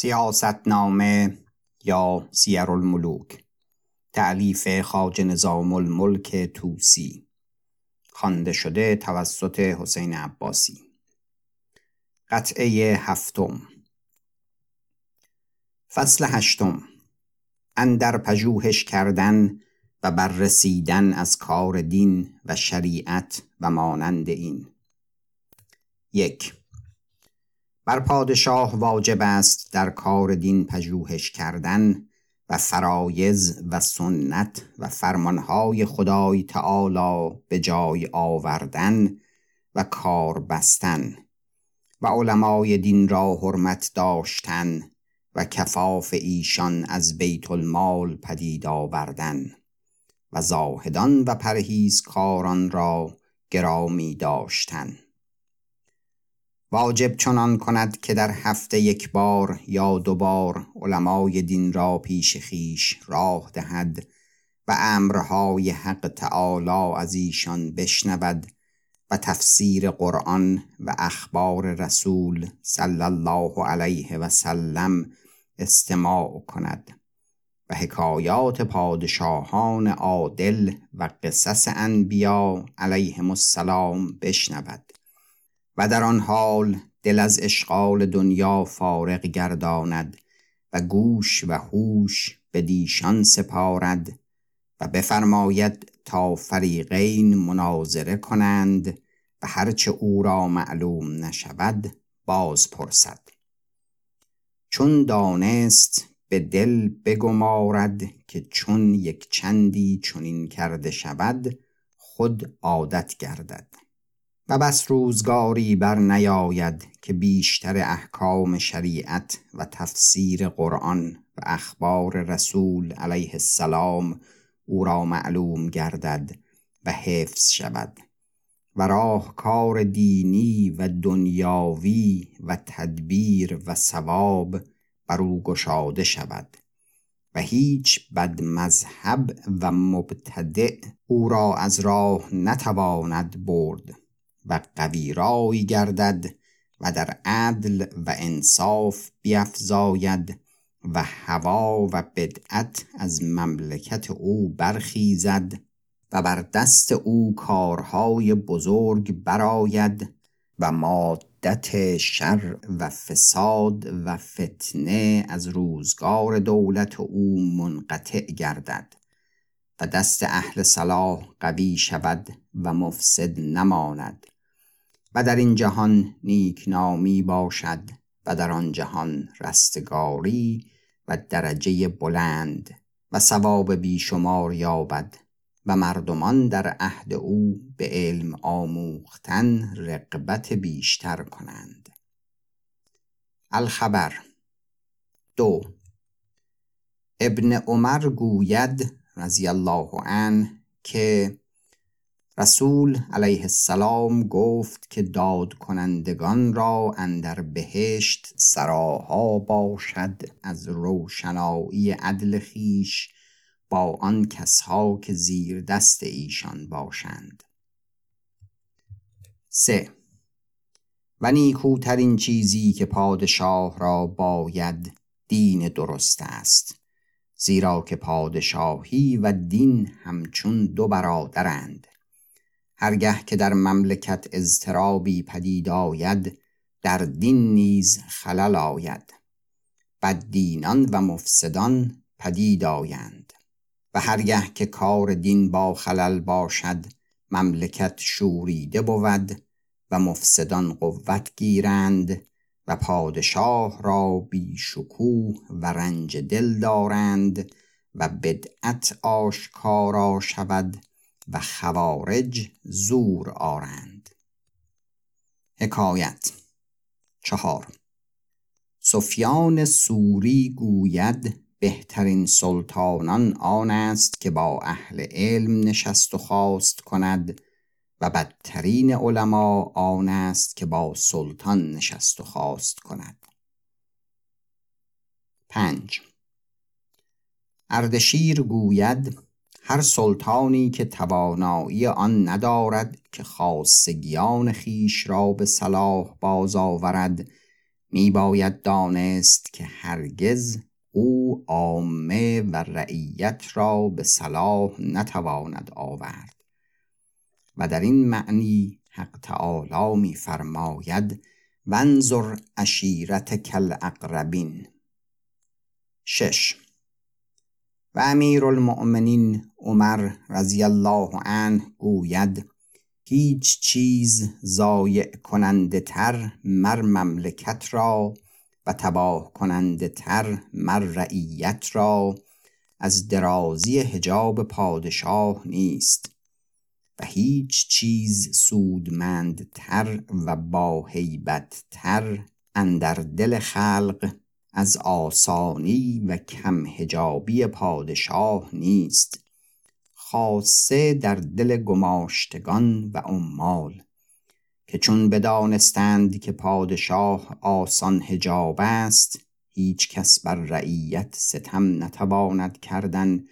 سیاستنامه یا سیر الملوک تعلیف خاج نظام الملک توسی خوانده شده توسط حسین عباسی. قطعه هفتم. فصل هشتم. اندر پژوهش کردن و بررسیدن از کار دین و شریعت و مانند این. یک. بر پادشاه واجب است در کار دین پژوهش کردن و فرایز و سنت و فرمانهای خدای تعالی به جای آوردن و کار بستن و علمای دین را حرمت داشتن و کفاف ایشان از بیت المال پدید آوردن و زاهدان و پرهیزکاران را گرامی داشتن. واجب چنان کند که در هفته یک بار یا دو بار علمای دین را پیش خیش راه دهد و امرهای حق تعالی از ایشان بشنود و تفسیر قرآن و اخبار رسول صلی الله علیه و سلم استماع کند و حکایات پادشاهان عادل و قصص انبیا علیهم السلام بشنود. و در آن حال دل از اشغال دنیا فارغ گرداند و گوش و هوش به دیشان سپارد و بفرماید تا فریقین مناظره کنند و هرچه او را معلوم نشود باز پرسد. چون دانست به دل بگمارد که چون یک چندی چنین کرده شود خود عادت گردد. و بس روزگاری بر نیاید که بیشتر احکام شریعت و تفسیر قرآن و اخبار رسول علیه السلام او را معلوم گردد و حفظ شود و راهکار دینی و دنیاوی و تدبیر و ثواب بر او گشاده شود و هیچ بد مذهب و مبتدع او را از راه نتواند برد. و قوی رای گردد و در عدل و انصاف بیفزاید و هوا و بدعت از مملکت او برخیزد و بر دست او کارهای بزرگ براید و مادت شر و فساد و فتنه از روزگار دولت او منقطع گردد. و دست اهل صلاح قوی شود و مفسد نماند و در این جهان نیکنامی باشد و در آن جهان رستگاری و درجه بلند و ثواب بیشمار یابد و مردمان در عهد او به علم آموختن رقبت بیشتر کنند. الخبر دو. ابن عمر گوید رضی الله عنه که رسول علیه السلام گفت که داد کنندگان را اندر بهشت سراها باشد از روشنایی عدل خیش با آن کسها که زیر دست ایشان باشند. سه. و نیکوترین چیزی که پادشاه را باید دین درست است. زیرا که پادشاهی و دین همچون دو برادرند. هرگه که در مملکت اضطرابی پدید آید در دین نیز خلل آید. بددینان و مفسدان پدید آیند. و هرگه که کار دین با خلل باشد مملکت شوریده بود و مفسدان قوت گیرند. و پادشاه را بی شکوه و رنج دل دارند و بدعت آشکارا شود و خوارج زور آرند. حکایت چهار. سفیان سوری گوید بهترین سلطانان آن است که با اهل علم نشست و خواست کند و بدترین علما آن است که با سلطان نشست و خواست کند. پنج. اردشیر گوید هر سلطانی که توانایی آن ندارد که خاصگیان خیش را به صلاح باز آورد می باید دانست که هرگز او عامه و رعیت را به صلاح نتواند آورد. و در این معنی حق تعالی می فرماید ونظر عشیرت کل اقربین شش. و امیر المؤمنین عمر رضی الله عنه گوید هیچ چیز ضایع کننده تر مر مملکت را و تباه کننده تر مر رعیت را از درازی حجاب پادشاه نیست. و هیچ چیز سودمندتر و با تر اندر دل خلق از آسانی و کم هجابی پادشاه نیست. خاصه در دل گماشتگان و عمال که چون بدانستند که پادشاه آسان هجاب است هیچ کس بر رعیت ستم نتواند کردن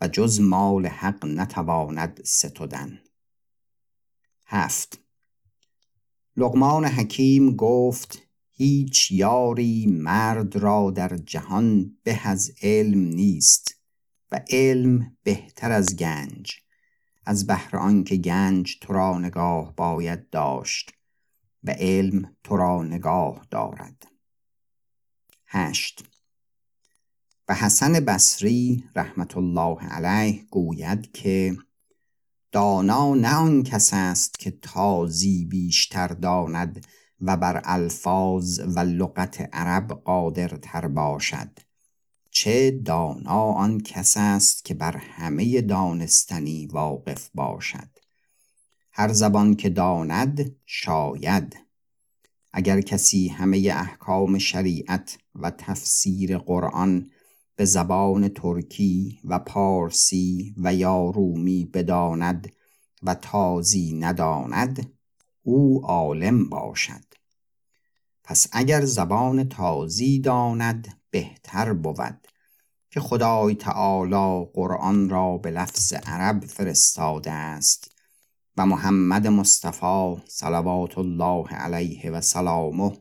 و جز مال حق نتواند ستودن هفت. لقمان حکیم گفت هیچ یاری مرد را در جهان به از علم نیست و علم بهتر از گنج. از بهر آنکه گنج تو را نگاه باید داشت و علم تو را نگاه دارد. هشت. و حسن بصری رحمت الله علیه گوید که دانا نه آن کس است که تازی بیشتر داند و بر الفاظ و لغت عرب قادرتر باشد. چه دانا آن کس است که بر همه دانستنی واقف باشد. هر زبان که داند شاید. اگر کسی همه احکام شریعت و تفسیر قرآن به زبان ترکی و پارسی و یا رومی بداند و تازی نداند او عالم باشد. پس اگر زبان تازی داند بهتر بود که خدای تعالی قرآن را به لفظ عرب فرستاده است و محمد مصطفی صلوات الله علیه و سلامه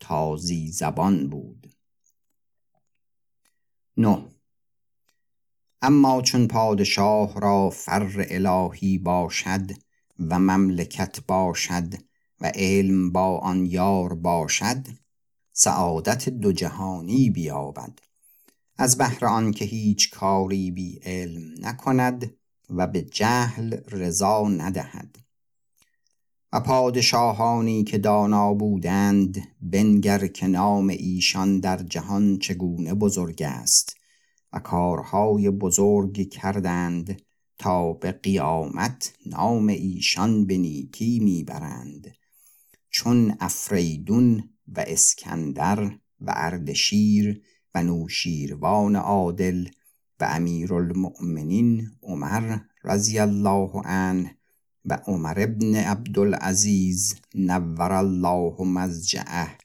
تازی زبان بود. نه اما چون پادشاه را فر الهی باشد و مملکت باشد و علم با آن یار باشد سعادت دو جهانی بیابد. از بهر آنکه هیچ کاری بی علم نکند و به جهل رضا ندهد. پادشاهانی که دانا بودند بنگر که نام ایشان در جهان چگونه بزرگ است و کارهای بزرگ کردند تا به قیامت نام ایشان به نیکی می‌برند. چون افریدون و اسکندر و اردشیر و نوشیروان عادل و امیر المؤمنین عمر رضی الله عنه و عمر ابن عبدالعزیز نور الله مزجعه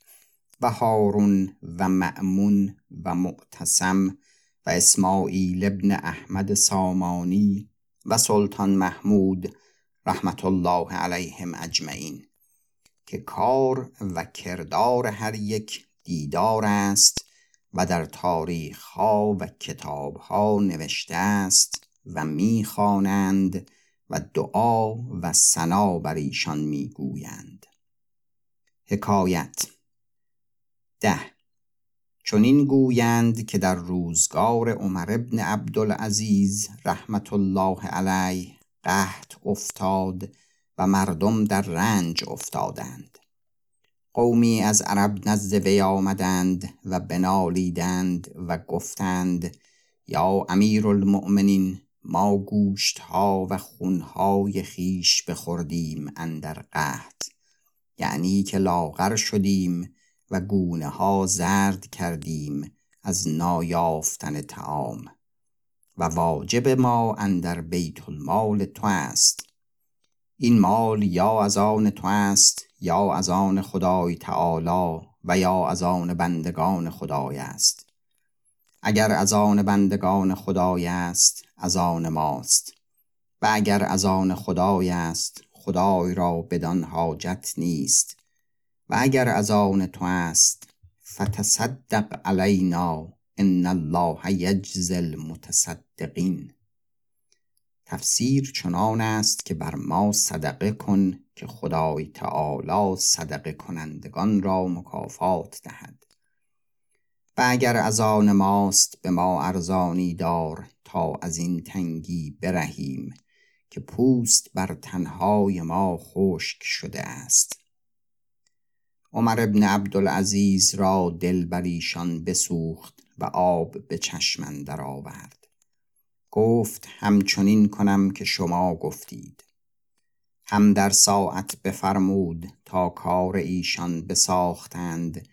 و هارون و مأمون و معتصم و اسماعیل ابن احمد سامانی و سلطان محمود رحمت الله علیهم اجمعین که کار و کردار هر یک دیدار است و در تاریخ ها و کتاب ها نوشته است و می‌خوانند و دعا و سنا بر ایشان می‌گویند. حکایت ده. چون این گویند که در روزگار عمر ابن عبدالعزیز رحمت الله علیه قحط افتاد و مردم در رنج افتادند. قومی از عرب نزد وی آمدند و بنالیدند و گفتند یا امیر المؤمنین ما گوشت ها و خونهای خیش بخوردیم اندر قحط یعنی که لاغر شدیم و گونه ها زرد کردیم از نایافتن تعام و واجب ما اندر بیت المال تو است. این مال یا از آن تو است یا از آن خدای تعالی و یا از آن بندگان خدای است. اگر از آن بندگان خدای است از آن ماست. و اگر از آن خدای است خدای را بدان حاجت نیست. و اگر از آن تو است فتصدق علینا ان الله یجزی المتصدقین. تفسیر چنان است که بر ما صدقه کن که خدای تعالی صدقه کنندگان را مکافات دهد. اگر از آن ماست به ما ارزانی دار تا از این تنگی برهیم که پوست بر تنهای ما خشک شده است. عمر ابن عبدالعزیز را دل بر ایشان بسوخت و آب به چشم آورد. گفت همچنین کنم که شما گفتید. هم در ساعت بفرمود تا کار ایشان بساختند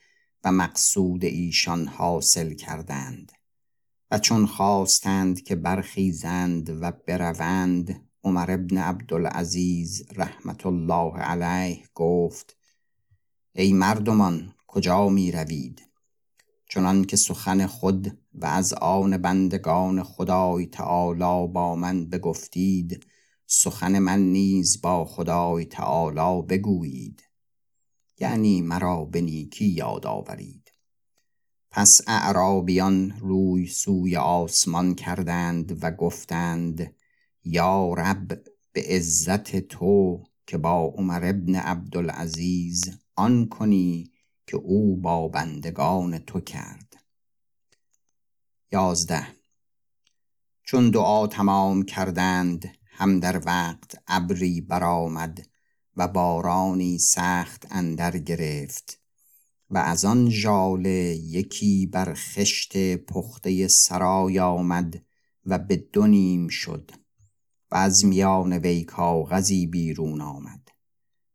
و مقصود ایشان حاصل کردند و چون خواستند که برخیزند و بروند عمر ابن عبدالعزیز رحمت الله علیه گفت ای مردمان کجا می روید چنان که سخن خود و از آن بندگان خدای تعالی با من بگفتید سخن من نیز با خدای تعالی بگویید. یعنی مرا به نیکی یاد آورید. پس اعرابیان روی سوی آسمان کردند و گفتند یا رب به عزت تو که با عمر ابن عبدالعزیز آن کنی که او با بندگان تو کرد. یازده. چون دعا تمام کردند هم در وقت ابری برآمد و بارانی سخت اندر گرفت و از آن ژاله یکی بر خشت پخته سرای آمد و به دو نیم شد و از میان وی کاغذی بیرون آمد.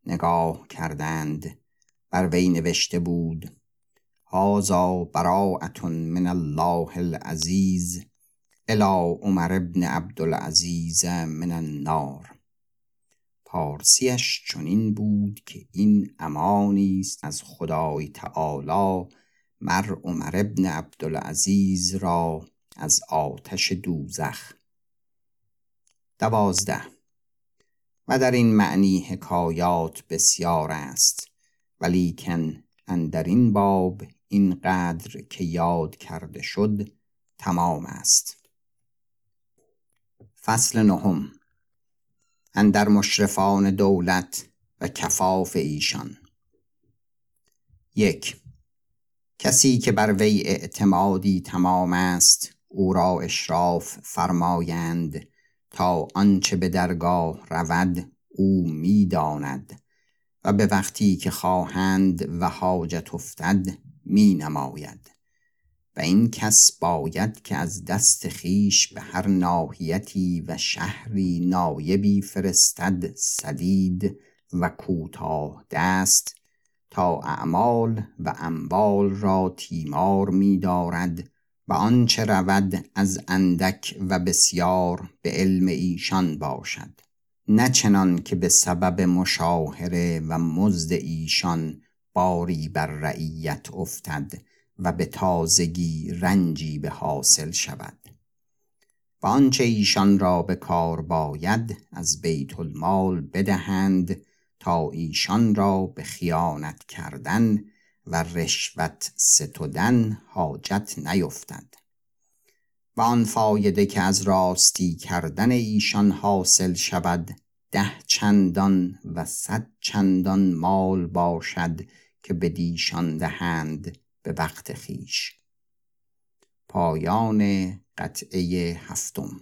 نگاه کردند بر وی نوشته بود هازا براعت من الله العزیز الی عمر ابن عبدالعزیز من النار. پارسیش چنین بود که این امانی است از خدای تعالی مر عمر ابن عبدالعزیز را از آتش دوزخ. دوازده. و در این معنی حکایات بسیار است ولیکن اندر این باب این قدر که یاد کرده شد تمام است. فصل نهم. اندر مشرفان دولت و کفاف ایشان. یک کسی که بر وی اعتمادی تمام است او را اشراف فرمایند تا آنچه به درگاه رود او می‌داند و به وقتی که خواهند و حاجت افتد می نماید و این کس باید که از دست خیش به هر ناحیتی و شهری نایبی فرستد سدید و کوتاه دست تا اعمال و انبال را تیمار می دارد و آنچه رود از اندک و بسیار به علم ایشان باشد. نه چنان که به سبب مشاهره و مزد ایشان باری بر رعیت افتد و به تازگی رنجی به حاصل شود. و آنچه ایشان را به کار باید از بیت المال بدهند تا ایشان را به خیانت کردن و رشوت ستودن حاجت نیفتد. و آن فایده که از راستی کردن ایشان حاصل شود ده چندان و صد چندان مال باشد که بدیشان دهند به وقت خیش پایان قطعه هفتم.